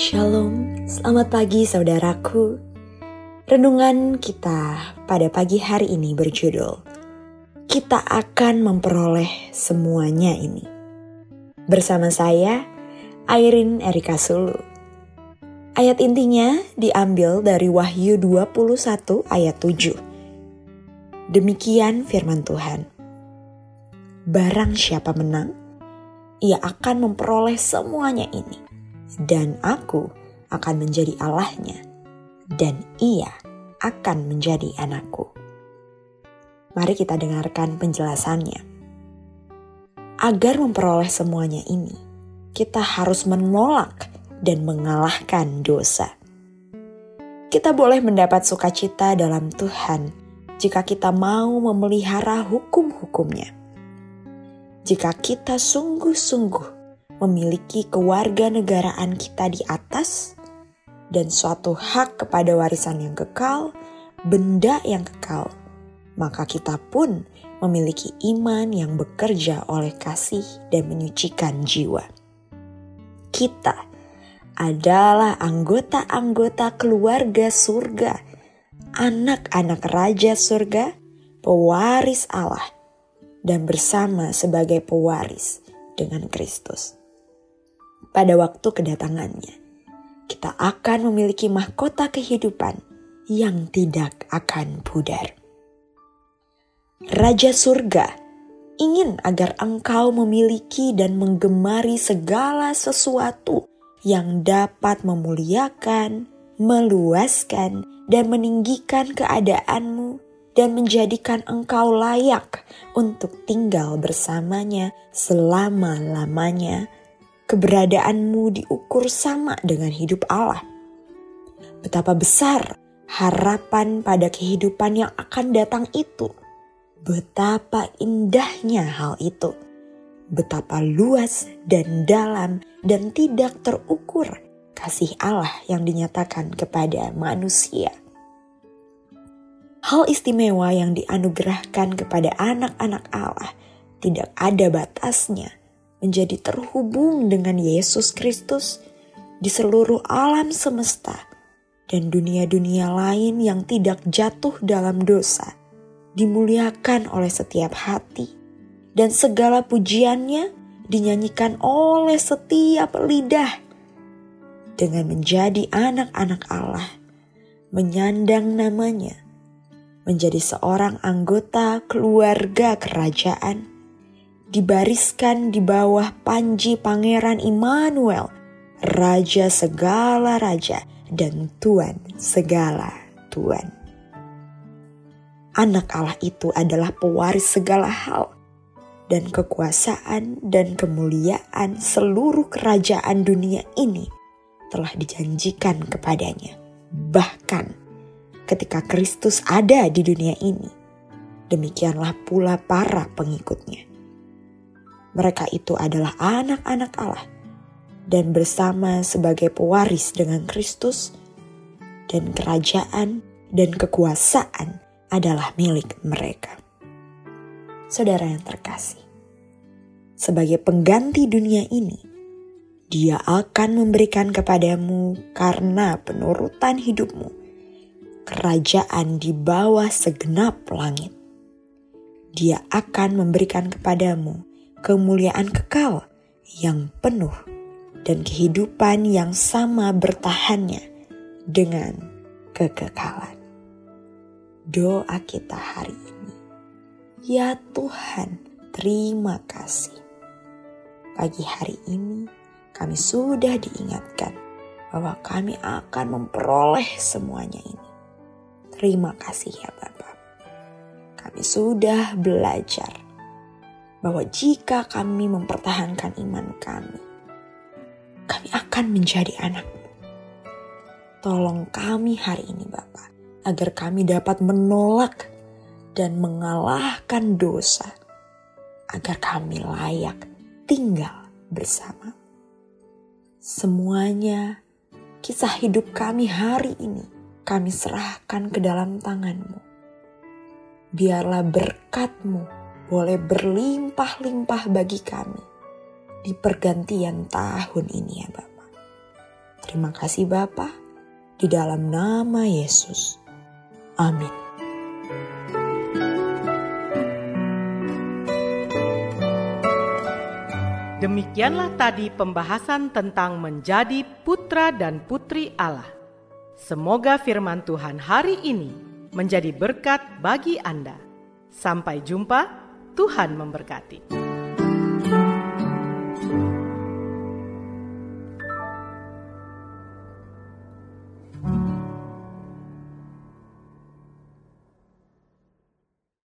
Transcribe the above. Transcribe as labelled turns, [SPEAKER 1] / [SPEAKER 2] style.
[SPEAKER 1] Shalom, selamat pagi saudaraku. Renungan kita pada pagi hari ini berjudul Kita akan memperoleh semuanya ini. Bersama saya, Airin Erika Sulu. Ayat intinya diambil dari Wahyu 21 ayat 7. Demikian firman Tuhan. Barang siapa menang, ia akan memperoleh semuanya ini dan aku akan menjadi Allahnya, dan ia akan menjadi anakku. Mari kita dengarkan penjelasannya. Agar memperoleh semuanya ini, kita harus menolak dan mengalahkan dosa. Kita boleh mendapat sukacita dalam Tuhan jika kita mau memelihara hukum-hukumnya. Jika kita sungguh-sungguh memiliki kewarganegaraan kita di atas dan suatu hak kepada warisan yang kekal, benda yang kekal, maka kita pun memiliki iman yang bekerja oleh kasih dan menyucikan jiwa. Kita adalah anggota-anggota keluarga surga, anak-anak raja surga, pewaris Allah, dan bersama sebagai pewaris dengan Kristus pada waktu kedatangannya. Kita akan memiliki mahkota kehidupan yang tidak akan pudar. Raja surga ingin agar engkau memiliki dan menggemari segala sesuatu yang dapat memuliakan, meluaskan, dan meninggikan keadaanmu dan menjadikan engkau layak untuk tinggal bersamanya selama-lamanya keberadaanmu diukur sama dengan hidup Allah. Betapa besar harapan pada kehidupan yang akan datang itu. Betapa indahnya hal itu. Betapa luas dan dalam dan tidak terukur kasih Allah yang dinyatakan kepada manusia. Hal istimewa yang dianugerahkan kepada anak-anak Allah tidak ada batasnya menjadi terhubung dengan Yesus Kristus di seluruh alam semesta dan dunia-dunia lain yang tidak jatuh dalam dosa, dimuliakan oleh setiap hati, dan segala pujiannya dinyanyikan oleh setiap lidah. Dengan menjadi anak-anak Allah, menyandang namanya, menjadi seorang anggota keluarga kerajaan, dibariskan di bawah panji Pangeran Immanuel, Raja segala raja dan Tuan segala Tuan. Anak Allah itu adalah pewaris segala hal dan kekuasaan dan kemuliaan seluruh kerajaan dunia ini telah dijanjikan kepadanya. Bahkan ketika Kristus ada di dunia ini, demikianlah pula para pengikutnya. Mereka itu adalah anak-anak Allah dan bersama sebagai pewaris dengan Kristus dan kerajaan dan kekuasaan adalah milik mereka. Saudara yang terkasih, sebagai pengganti dunia ini, dia akan memberikan kepadamu karena penurutan hidupmu kerajaan di bawah segenap langit. Dia akan memberikan kepadamu kemuliaan kekal yang penuh dan kehidupan yang sama bertahannya dengan kekekalan. Doa kita hari ini, ya Tuhan, terima kasih. Pagi hari ini kami sudah diingatkan bahwa kami akan memperoleh semuanya ini. Terima kasih ya Bapak. Kami sudah belajar bahwa jika kami mempertahankan iman kami, kami akan menjadi anakmu. Tolong kami hari ini Bapa, agar kami dapat menolak dan mengalahkan dosa, agar kami layak tinggal bersama. Semuanya kisah hidup kami hari ini kami serahkan ke dalam tanganmu. Biarlah berkatmu boleh berlimpah-limpah bagi kami di pergantian tahun ini ya Bapak. Terima kasih Bapak, di dalam nama Yesus. Amin.
[SPEAKER 2] Demikianlah tadi pembahasan tentang menjadi putra dan putri Allah. Semoga firman Tuhan hari ini menjadi berkat bagi Anda. Sampai jumpa, Tuhan memberkati.